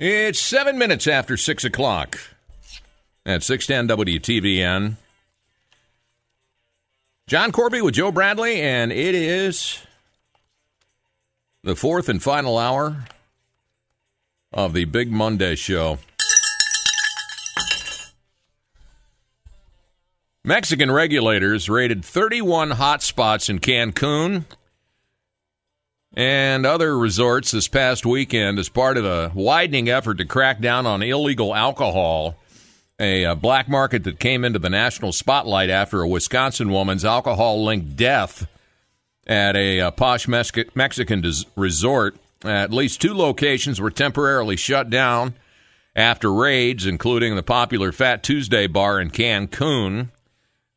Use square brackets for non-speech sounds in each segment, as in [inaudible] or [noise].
It's seven minutes after six o'clock at 610 WTVN. John Corby with Joe Bradley, and it is the fourth and final hour of the Big Monday show. Mexican regulators raided 31 hotspots in Cancun and other resorts this past weekend as part of a widening effort to crack down on illegal alcohol, a, a black market that came into the national spotlight after a Wisconsin woman's alcohol linked death at a, a posh Mexican resort. At least two locations were temporarily shut down after raids, including the popular Fat Tuesday bar in Cancun.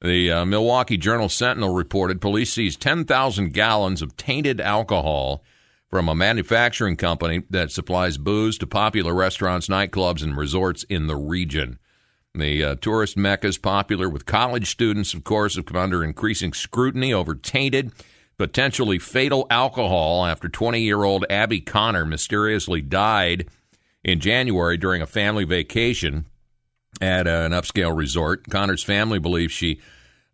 The uh, Milwaukee Journal Sentinel reported police seized 10,000 gallons of tainted alcohol from a manufacturing company that supplies booze to popular restaurants, nightclubs, and resorts in the region. The uh, tourist mecca is popular with college students, of course, have come under increasing scrutiny over tainted, potentially fatal alcohol after 20 year old Abby Connor mysteriously died in January during a family vacation at an upscale resort. Connor's family believes she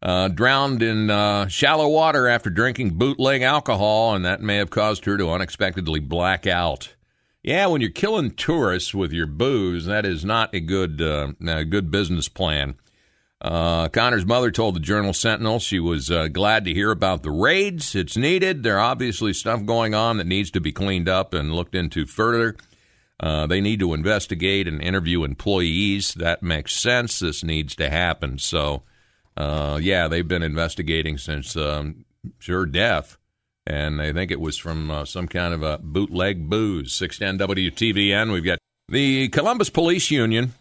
uh, drowned in uh, shallow water after drinking bootleg alcohol, and that may have caused her to unexpectedly black out. Yeah, when you're killing tourists with your booze, that is not a good uh, a good business plan. Uh, Connor's mother told the Journal Sentinel she was uh, glad to hear about the raids. It's needed. There obviously stuff going on that needs to be cleaned up and looked into further. Uh, they need to investigate and interview employees. That makes sense. This needs to happen. So, uh, yeah, they've been investigating since um, sure death, and they think it was from uh, some kind of a bootleg booze. 610 WTVN. We've got the Columbus Police Union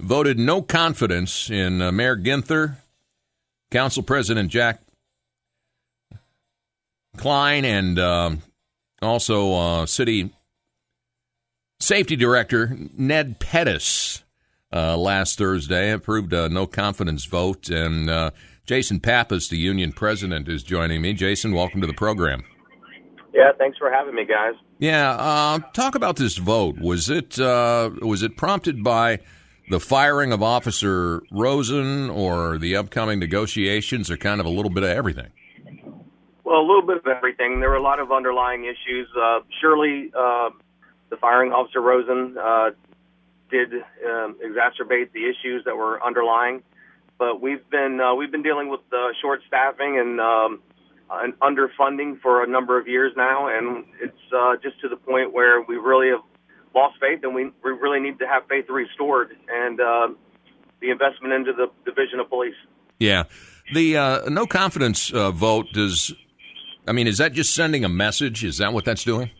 voted no confidence in uh, Mayor Ginther, Council President Zach Klein, and um, also uh, City Safety Director Ned Pettus uh, last Thursday approved a no confidence vote, and uh, Jason Pappas, the union president, is joining me. Jason, welcome to the program. Yeah, thanks for having me, guys. Yeah, uh, talk about this vote. Was it uh, was it prompted by the firing of Officer Rosen, or the upcoming negotiations, or kind of a little bit of everything? Well, a little bit of everything. There were a lot of underlying issues. Uh, surely, uh, the firing officer Rosen uh, did um, exacerbate the issues that were underlying. But we've been uh, we've been dealing with uh, short staffing and um, and underfunding for a number of years now, and it's uh, just to the point where we really have lost faith, and we, we really need to have faith restored and uh, the investment into the division of police. Yeah, the uh, no confidence uh, vote does. I mean, is that just sending a message? Is that what that's doing?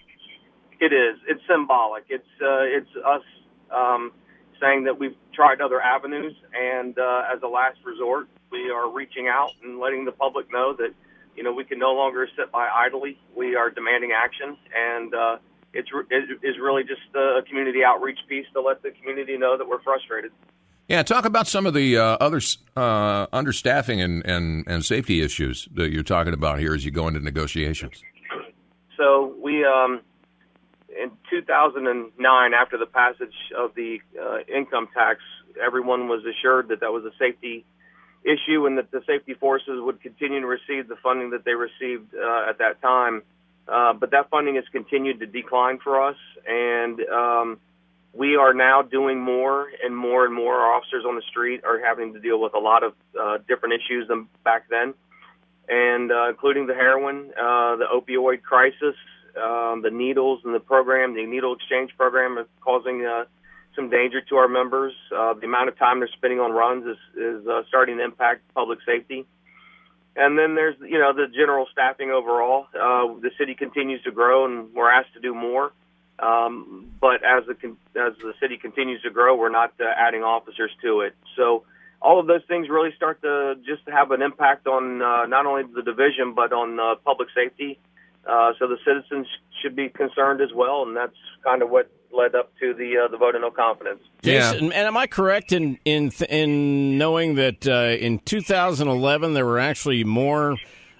It is. It's symbolic. It's uh, it's us um, saying that we've tried other avenues, and uh, as a last resort, we are reaching out and letting the public know that you know we can no longer sit by idly. We are demanding action, and uh, it's it is really just a community outreach piece to let the community know that we're frustrated. Yeah, talk about some of the uh, other uh, understaffing and, and, and safety issues that you're talking about here as you go into negotiations. So we um, in 2009, after the passage of the uh, income tax, everyone was assured that that was a safety issue and that the safety forces would continue to receive the funding that they received uh, at that time. Uh, but that funding has continued to decline for us, and um, we are now doing more and more and more. Our officers on the street are having to deal with a lot of uh, different issues than back then, and uh, including the heroin, uh, the opioid crisis, um, the needles and the program, the needle exchange program, is causing uh, some danger to our members. Uh, the amount of time they're spending on runs is, is uh, starting to impact public safety. And then there's you know the general staffing overall. Uh, the city continues to grow, and we're asked to do more. Um, but as the as the city continues to grow, we're not uh, adding officers to it. So all of those things really start to just have an impact on uh, not only the division but on uh, public safety. Uh, so the citizens should be concerned as well, and that's kind of what led up to the uh, the vote of no confidence. Jason, and am I correct in in in knowing that uh, in 2011 there were actually more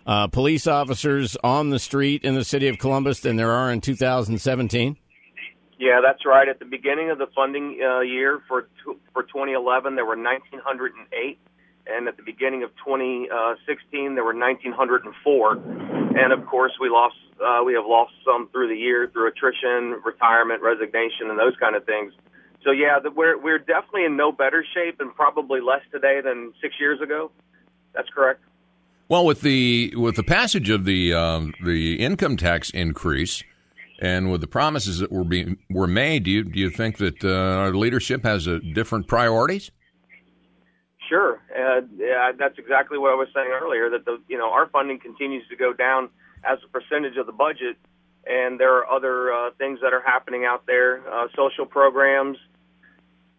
uh, police officers on the street in the city of Columbus than there are in 2017? Yeah, that's right. At the beginning of the funding uh, year for for 2011, there were 1,908, and at the beginning of 2016, there were 1,904. And of course, we lost uh, we have lost some through the year through attrition, retirement, resignation, and those kind of things. So yeah, the, we're we're definitely in no better shape, and probably less today than six years ago. That's correct. Well, with the with the passage of the um, the income tax increase and with the promises that were being were made, do you do you think that uh, our leadership has a different priorities? Sure, uh, yeah, that's exactly what I was saying earlier. That the you know our funding continues to go down as a percentage of the budget, and there are other uh, things that are happening out there, uh, social programs.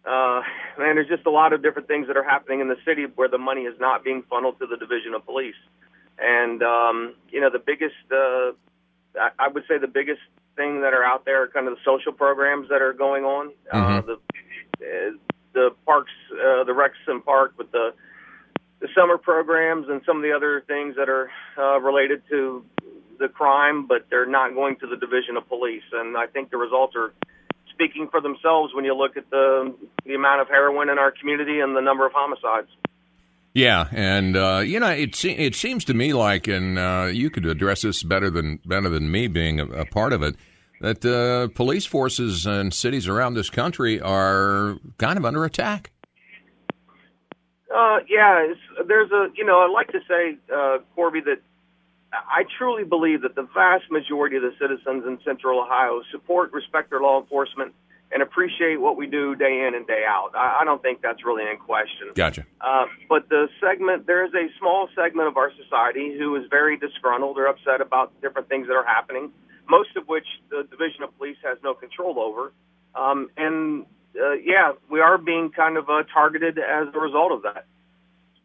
Uh, and there's just a lot of different things that are happening in the city where the money is not being funneled to the division of police. And um, you know, the biggest, uh, I would say, the biggest thing that are out there are kind of the social programs that are going on. Uh, mm-hmm. Uh, the uh, the parks, uh, the Rexton Park with the the summer programs and some of the other things that are uh, related to the crime, but they're not going to the division of police. And I think the results are speaking for themselves when you look at the the amount of heroin in our community and the number of homicides. Yeah, and uh, you know, it it seems to me like, and uh, you could address this better than better than me being a, a part of it, that uh, police forces and cities around this country are kind of under attack. Uh, yeah, there's a you know, I'd like to say, uh, Corby, that I truly believe that the vast majority of the citizens in Central Ohio support, respect their law enforcement, and appreciate what we do day in and day out. I, I don't think that's really in question. Gotcha. Uh, but the segment, there is a small segment of our society who is very disgruntled or upset about different things that are happening, most of which the Division of Police has no control over. Um, and uh, yeah, we are being kind of uh, targeted as a result of that.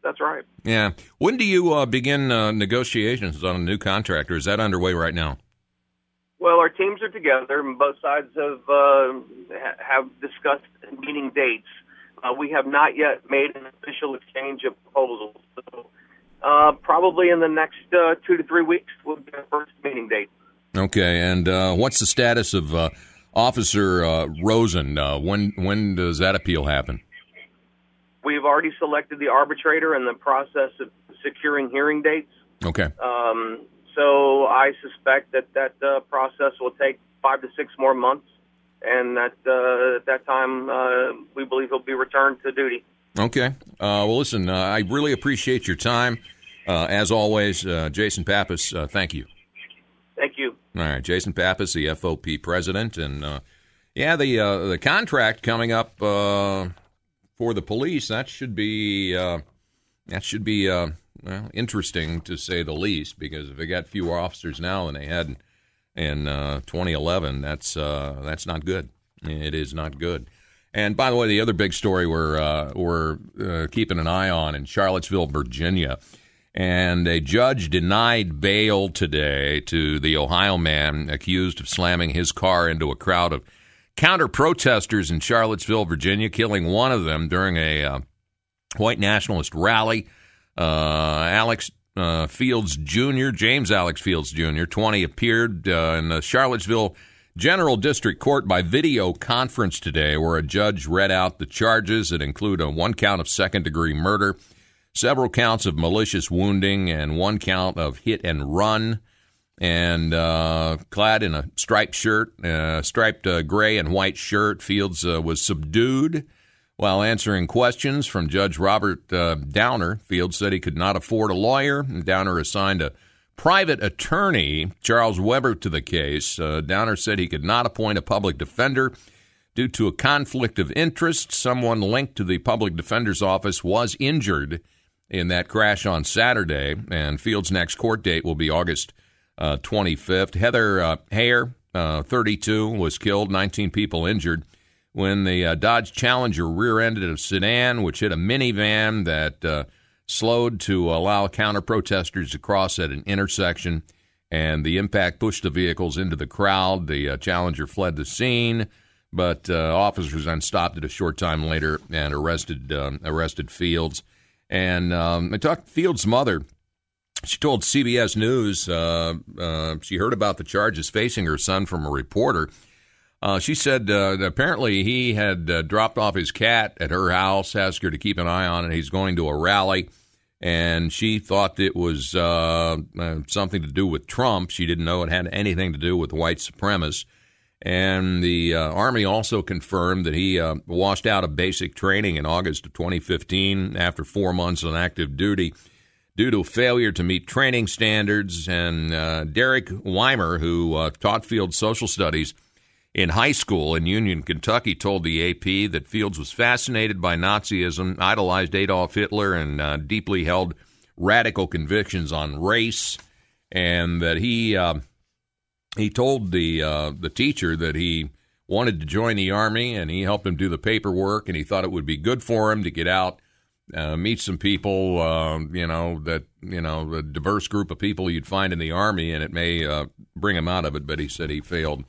That's right. Yeah. When do you uh, begin uh, negotiations on a new contract, or is that underway right now? Well, our teams are together, and both sides have uh, have discussed meeting dates. Uh, we have not yet made an official exchange of proposals. So, uh, probably in the next uh, two to three weeks, we'll get our first meeting date. Okay, and uh, what's the status of uh, Officer Rosen? when when does that appeal happen? We've already selected the arbitrator in the process of securing hearing dates. Okay. Um, so I suspect that that uh, process will take five to six more months, and that uh, at that time uh, we believe he'll be returned to duty. Okay. Uh, well, listen, uh, I really appreciate your time. Uh, as always, Jason Pappas, thank you. All right, Jason Pappas, the FOP president, and yeah, the the contract coming up for the police that should be that should be well, interesting to say the least, because if they got fewer officers now than they had in uh, 2011, that's uh, that's not good. It is not good. And by the way, the other big story we're uh, we're uh, keeping an eye on in Charlottesville, Virginia, and a judge denied bail today to the Ohio man accused of slamming his car into a crowd of counter protesters in Charlottesville, Virginia, killing one of them during a uh, white nationalist rally. Uh, Alex uh, Fields Jr., James Alex Fields Jr., 20, appeared uh, in the Charlottesville General District Court by video conference today, where a judge read out the charges that include a one count of second degree murder, several counts of malicious wounding, and one count of hit and run. And uh, clad in a striped shirt, uh, striped uh, gray and white shirt, Fields uh, was subdued while answering questions from Judge Robert uh, Downer, Fields said he could not afford a lawyer. And Downer assigned a private attorney, Charles Weber, to the case. Uh, Downer said he could not appoint a public defender due to a conflict of interest. Someone linked to the public defender's office was injured in that crash on Saturday. And Fields' next court date will be August uh, 25th. Heather uh, Heyer, uh, 32, was killed, 19 people injured when the uh, Dodge Challenger rear ended a sedan which hit a minivan that uh, slowed to allow counter protesters to cross at an intersection. And the impact pushed the vehicles into the crowd. The uh, Challenger fled the scene, but officers then stopped it a short time later and arrested um, arrested Fields. And um, I talked to Fields' mother. She told CBS News uh, uh, she heard about the charges facing her son from a reporter. Uh, she said uh, apparently he had uh, dropped off his cat at her house, asked her to keep an eye on it. He's going to a rally, and she thought it was uh, something to do with Trump. She didn't know it had anything to do with white supremacists. And the uh, Army also confirmed that he washed out of basic training in August of 2015 after four months on active duty due to failure to meet training standards. And Derek Weimer, who taught field social studies, in high school in Union, Kentucky, told the AP that Fields was fascinated by Nazism, idolized Adolf Hitler, and uh, deeply held radical convictions on race, and that he uh, he told the uh, the teacher that he wanted to join the army, and he helped him do the paperwork, and he thought it would be good for him to get out. Uh, meet some people, uh, you know that you know a diverse group of people you'd find in the army, and it may uh, bring him out of it. But he said he failed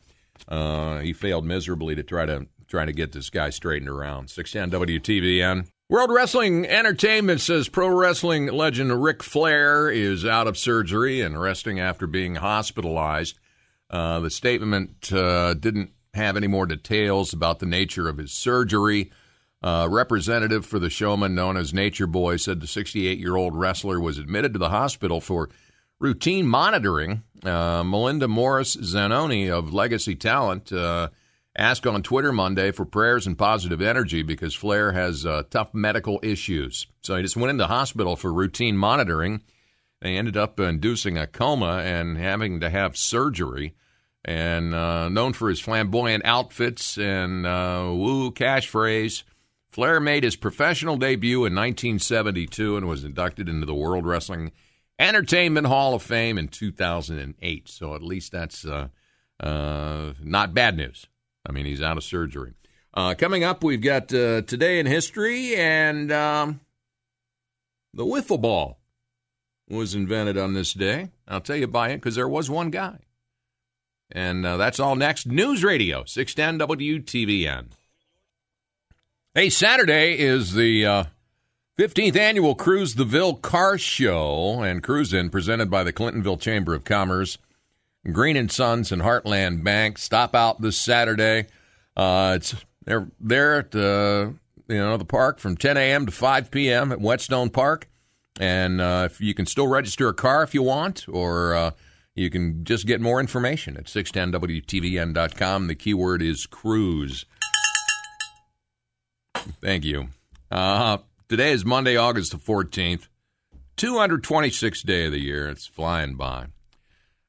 uh, he failed miserably to try to try to get this guy straightened around. 610 WTVN. World Wrestling Entertainment says pro wrestling legend Ric Flair is out of surgery and resting after being hospitalized. Uh, the statement uh, didn't have any more details about the nature of his surgery. Uh, representative for the showman known as Nature Boy said the 68 year old wrestler was admitted to the hospital for routine monitoring. Uh, Melinda Morris Zanoni of Legacy Talent asked on Twitter Monday for prayers and positive energy because Flair has uh, tough medical issues. So he just went into hospital for routine monitoring. They ended up inducing a coma and having to have surgery. And uh, known for his flamboyant outfits and uh, woo catchphrase, Flair made his professional debut in 1972 and was inducted into the World Wrestling Entertainment Hall of Fame in 2008. So at least that's uh, uh, not bad news. I mean, he's out of surgery. Uh, coming up, we've got uh, Today in History and um, the wiffle ball was invented on this day. I'll tell you by it because there was one guy. And uh, that's all next. News Radio, 610 WTVN. Hey, Saturday is the uh, 15th annual Cruise the Ville Car Show and Cruise In presented by the Clintonville Chamber of Commerce, Green and Sons and Heartland Bank. Stop out this Saturday. Uh, it's they're there at uh, you know the park from 10 a.m. to 5 p.m. at Whetstone Park, and uh, if you can still register a car if you want, or uh, you can just get more information at 610wtvn.com. The keyword is cruise. Thank you. Uh, Today is Monday, August the 14th, 226th day of the year. It's flying by.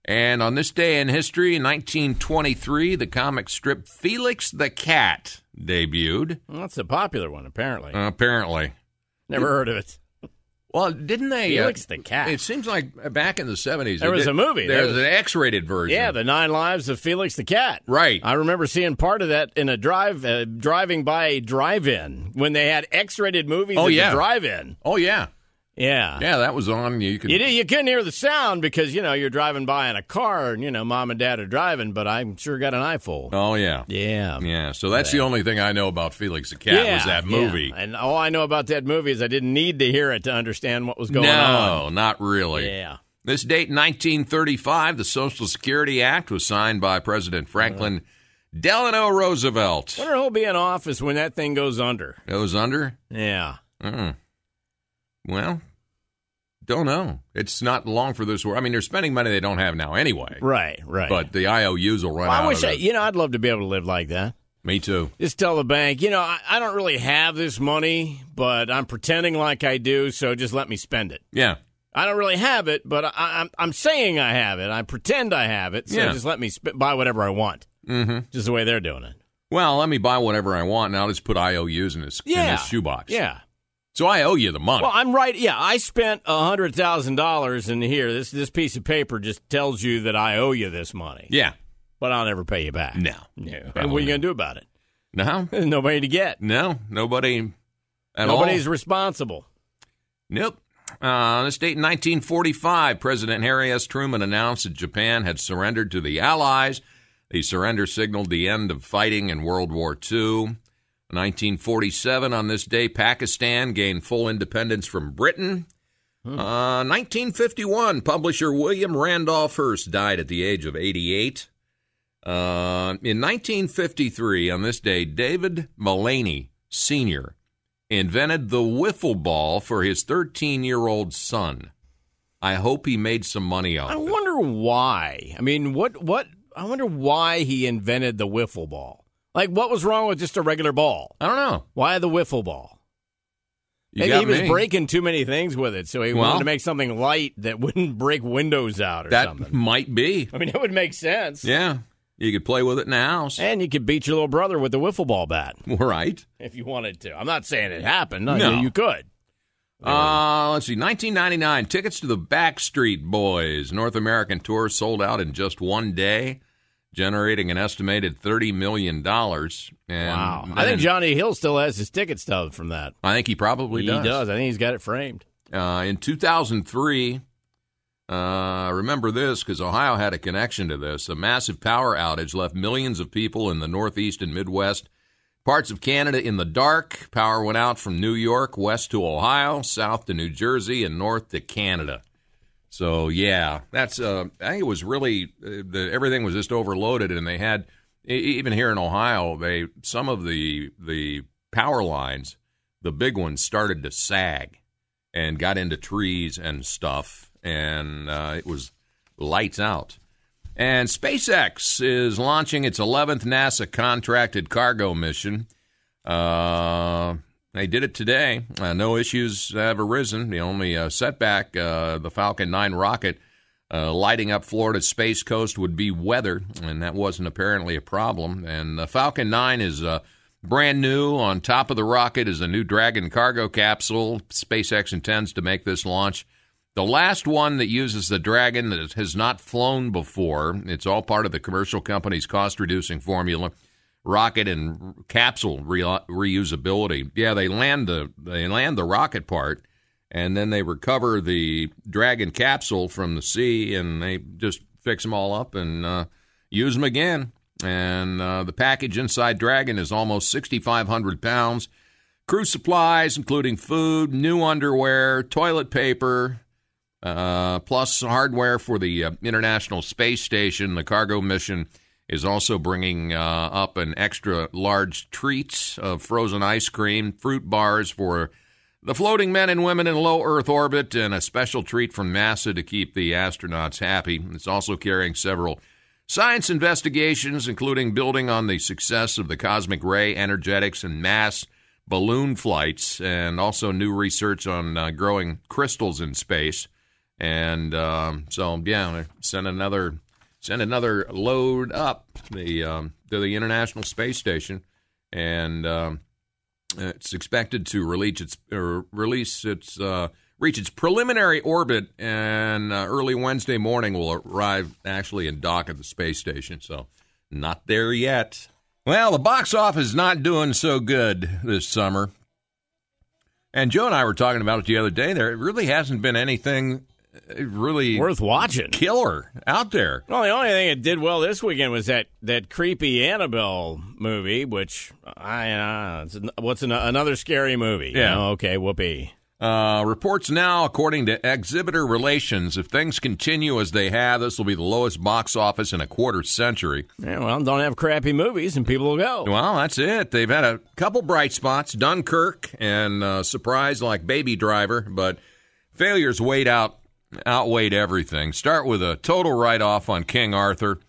And on this day in history, in 1923, the comic strip Felix the Cat debuted. Well, that's a popular one, apparently. Uh, apparently. Never heard of it. Well, didn't they? Felix uh, the Cat. It seems like back in the 70s. There was did, a movie. There's was, an X rated version. Yeah, The Nine Lives of Felix the Cat. Right. I remember seeing part of that in a drive, uh, driving by a drive in when they had X rated movies oh, at yeah. the drive in. Oh, yeah. Yeah. Yeah, that was on. You could. You, you couldn't hear the sound because, you know, you're driving by in a car and, you know, mom and dad are driving, but I'm sure got an eyeful. Oh, yeah. Yeah. Yeah. So that's the only thing I know about Felix the Cat yeah, was that movie. Yeah. And all I know about that movie is I didn't need to hear it to understand what was going no, on. No, not really. Yeah. This date, 1935, the Social Security Act was signed by President Franklin uh, Delano Roosevelt. I wonder who'll be in office when that thing goes under. Goes under? Yeah. Mm. Well, don't know. It's not long for this war. I mean, they're spending money they don't have now anyway. Right, right. But the IOUs will run well, out. I wish I, you know, I'd love to be able to live like that. Me too. Just tell the bank, you know, I, I don't really have this money, but I'm pretending like I do, so just let me spend it. Yeah. I don't really have it, but I, am I'm, I'm saying I have it. I pretend I have it, so Yeah. just let me sp- buy whatever I want. Mm-hmm. Just the way they're doing it. Well, let me buy whatever I want, and I'll just put IOUs in this, in this shoebox. Yeah. So I owe you the money. Well, I'm right. Yeah, I spent a hundred thousand dollars, in here this this piece of paper just tells you that I owe you this money. yeah. but I'll never pay you back. No. No. And what are you going to do about it? No. There's [laughs] nobody to get. No. Nobody at Nobody's all. responsible. Nope. Uh, on this date in 1945, President Harry S. Truman announced that Japan had surrendered to the Allies. The surrender signaled the end of fighting in World War II. 1947, on this day, Pakistan gained full independence from Britain. Uh, 1951, publisher William Randolph Hearst died at the age of 88. Uh, in 1953, on this day, David Mullany Sr. invented the wiffle ball for his 13 year old son. I hope he made some money off I it. I wonder why. I mean, what what? I wonder why he invented the wiffle ball. Like, what was wrong with just a regular ball? I don't know. Why the wiffle ball? You Maybe he was me. breaking too many things with it, so he Well- wanted to make something light that [laughs] wouldn't break windows out or That something. might be. [laughs] I mean, it would make sense. Yeah. You could play with it in the house. And you could beat your little brother with the wiffle ball bat [laughs] Right. if you wanted to. I'm not saying it happened. No, No. you, you could. Uh, let's see. 1999 tickets to the Backstreet Boys North American tour sold out in just one day, generating an estimated thirty million dollars. And Wow. I think Johnny Hill still has his ticket stub from that. I think he probably he does. does. I think he's got it framed. Uh, in 2003, uh, remember this because Ohio had a connection to this. A massive power outage left millions of people in the Northeast and Midwest, parts of Canada in the dark. Power went out from New York west to Ohio, south to New Jersey, and north to Canada. So yeah, that's. Uh, I think it was really uh, the, everything was just overloaded, and they had even here in Ohio, they some of the the power lines, the big ones started to sag and got into trees and stuff, and uh, it was lights out. And SpaceX is launching its 11th NASA contracted cargo mission. Uh, they did it today. Uh, no issues have arisen. The only uh, setback, uh, the Falcon 9 rocket uh, lighting up Florida's space coast, would be weather, and that wasn't apparently a problem. And the Falcon 9 is uh, brand new. On top of the rocket is a new Dragon cargo capsule. SpaceX intends to make this launch the last one that uses the Dragon that has not flown before. It's all part of the commercial company's cost reducing formula rocket and capsule re- reusability. Yeah, they land the they land the rocket part, and then they recover the Dragon capsule from the sea, and they just fix them all up and uh, use them again. And uh, the package inside Dragon is almost 6,500 pounds. Crew supplies, including food, new underwear, toilet paper, uh, plus hardware for the uh, International Space Station. The cargo mission is also bringing uh, up an extra large treats of frozen ice cream, fruit bars for the floating men and women in low Earth orbit, and a special treat from NASA to keep the astronauts happy. It's also carrying several science investigations, including building on the success of the cosmic ray energetics and mass balloon flights, and also new research on uh, growing crystals in space. And um, so, yeah, send another send another load up the um, to the International Space Station, and um, it's expected to release its release its uh, reach its preliminary orbit, and uh, early Wednesday morning will arrive actually and dock at the space station. So, not there yet. Well, the box office is not doing so good this summer. And Joe and I were talking about it the other day. There really hasn't been anything really Worth watching. killer out there. Well, the only thing it did well this weekend was that, that creepy Annabelle movie, which I uh, what's an, another scary movie. you Yeah. know? okay, whoopee. Uh, reports now, according to Exhibitor Relations, if things continue as they have, this will be the lowest box office in a quarter century. Yeah, well, don't have crappy movies and people will go. Well, that's it. They've had a couple bright spots, Dunkirk and uh, surprise like Baby Driver, but failures weighed out outweighed everything. Start with a total write off on King Arthur,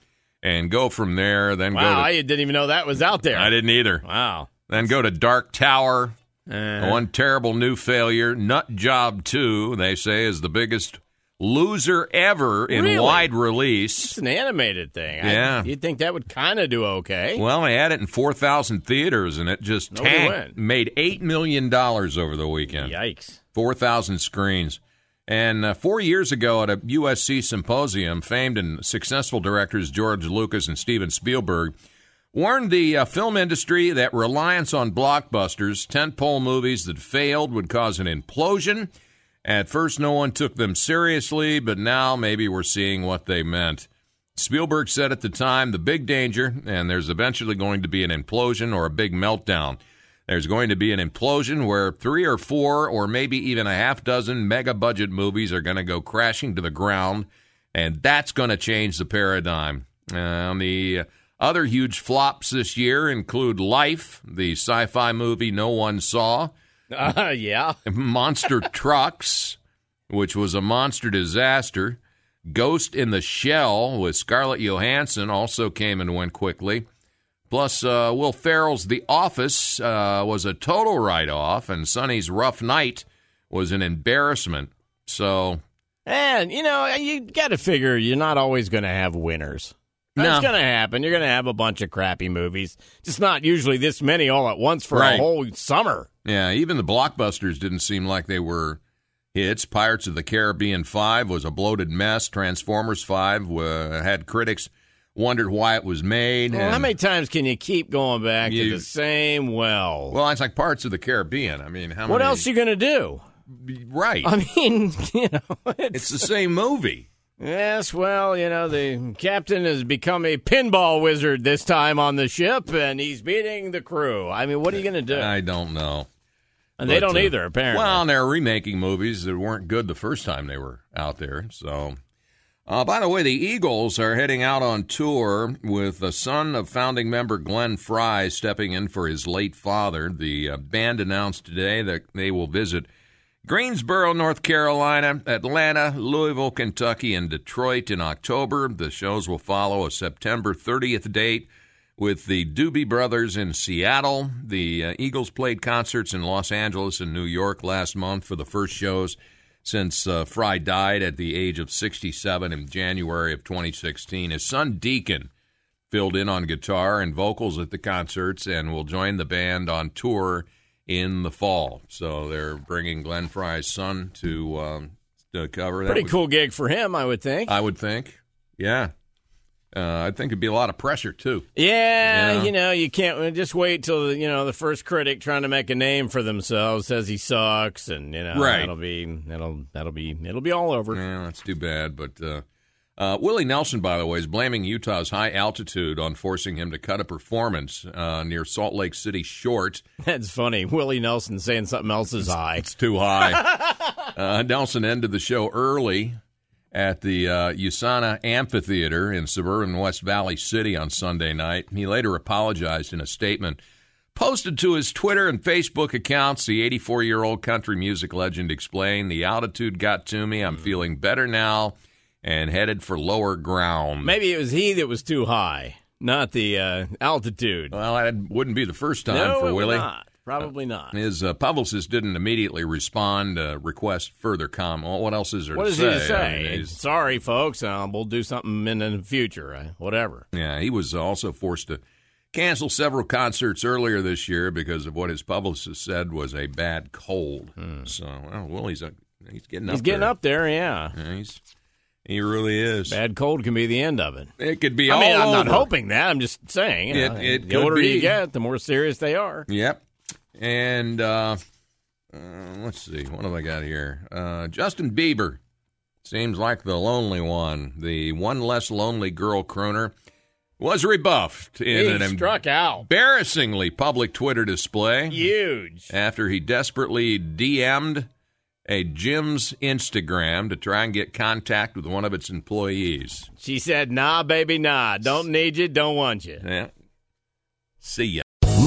and go from there. Then Wow, go I didn't even know that was out there. I didn't either. Wow. Then go to Dark Tower. Uh, One terrible new failure. Nut Job 2, they say, is the biggest loser ever in Really? wide release. It's an animated thing. I- Yeah. you'd think that would kind of do okay. Well, they had it in 4,000 theaters, and it just tanked. Made $8 million over the weekend. Yikes. 4,000 screens. And uh, four years ago at a USC symposium, famed and successful directors George Lucas and Steven Spielberg warned the uh, film industry that reliance on blockbusters, tentpole movies that failed, would cause an implosion. At first, no one took them seriously, but now maybe we're seeing what they meant. Spielberg said at the time the big danger, and there's eventually going to be an implosion or a big meltdown. There's going to be an implosion where three or four, or maybe even a half dozen mega budget movies are going to go crashing to the ground, and that's going to change the paradigm. Uh, the other huge flops this year include Life, the sci fi movie no one saw, Uh, [laughs] yeah. Monster [laughs] Trucks, which was a monster disaster. Ghost in the Shell with Scarlett Johansson also came and went quickly. Plus, uh, Will Ferrell's The Office uh, was a total write off, and Sony's Rough Night was an embarrassment. So, And, you know, you got to figure you're not always going to have winners. That's No. going to happen. You're going to have a bunch of crappy movies. Just not usually this many all at once for a whole summer. yeah, even the blockbusters didn't seem like they were hits. Pirates of the Caribbean 5 was a bloated mess. Transformers 5 uh, had critics wondered why it was made. Well, how many times can you keep going back You- to the same well? Well, it's like parts of the Caribbean. I mean, how what many? else you going to do? Right. I mean, [laughs] you know, it's the same movie. Yes, well, you know, the captain has become a pinball wizard this time on the ship, and he's beating the crew. I mean, what are you going to do? I don't know. and they don't uh, either, apparently. Well, and they're remaking movies that weren't good the first time they were out there. So, uh, by the way, the Eagles are heading out on tour with the son of founding member Glenn Frey stepping in for his late father. The uh, band announced today that they will visit Greensboro, North Carolina, Atlanta, Louisville, Kentucky, and Detroit in October. The shows will follow a September 30th date with the Doobie Brothers in Seattle. The uh, Eagles played concerts in Los Angeles and New York last month for the first shows since uh, Frey died at the age of 67 in January of 2016. His son Deacon filled in on guitar and vocals at the concerts and will join the band on tour in the fall. So they're bringing Glenn Frey's son to um, to cover that. Pretty was- cool gig for him, I would think. I would think. Yeah. Uh, I think it'd be a lot of pressure too. yeah, Yeah. you know, you can't just wait till the, you know the first critic trying to make a name for themselves says he sucks, and you know Right. that'll be that'll that'll be it'll be all over. Yeah, that's too bad. But uh, uh, Willie Nelson, by the way, is blaming Utah's high altitude on forcing him to cut a performance uh, near Salt Lake City short. [laughs] That's funny. Willie Nelson saying something else is high. It's too high. [laughs] uh, Nelson ended the show early at the uh, USANA Amphitheater in suburban West Valley City on Sunday night. He later apologized in a statement posted to his Twitter and Facebook accounts. The 84 year old country music legend explained The altitude got to me. I'm feeling better now and headed for lower ground. Maybe it was he that was too high, not the uh, altitude. Well, that wouldn't be the first time no, for Willie. not. Probably not. His uh, publicist didn't immediately respond, uh, request further comment. Well, what else is there What to is say? he to I say? mean, he's- Sorry, folks. Uh, we'll do something in the future. Uh, whatever. yeah, he was also forced to cancel several concerts earlier this year because of what his publicist said was a bad cold. So, well, Willie's a, he's getting up Hmm. He's getting there. up there. Yeah. Yeah, he's, he really is. Bad cold can be the end of it. It could be I mean, I'm not hoping that. I'm just saying. You It- know, it the could older be. you get, the more serious they are. Yep. And uh, uh, let's see, what have I got here? Uh, Justin Bieber seems like the lonely one. The one less lonely girl crooner was rebuffed in He an struck out. embarrassingly public Twitter display Huge. after he desperately DM'd a gym's Instagram to try and get contact with one of its employees. She said, "Nah, baby, nah. Don't need you. Don't want you." Yeah. See ya.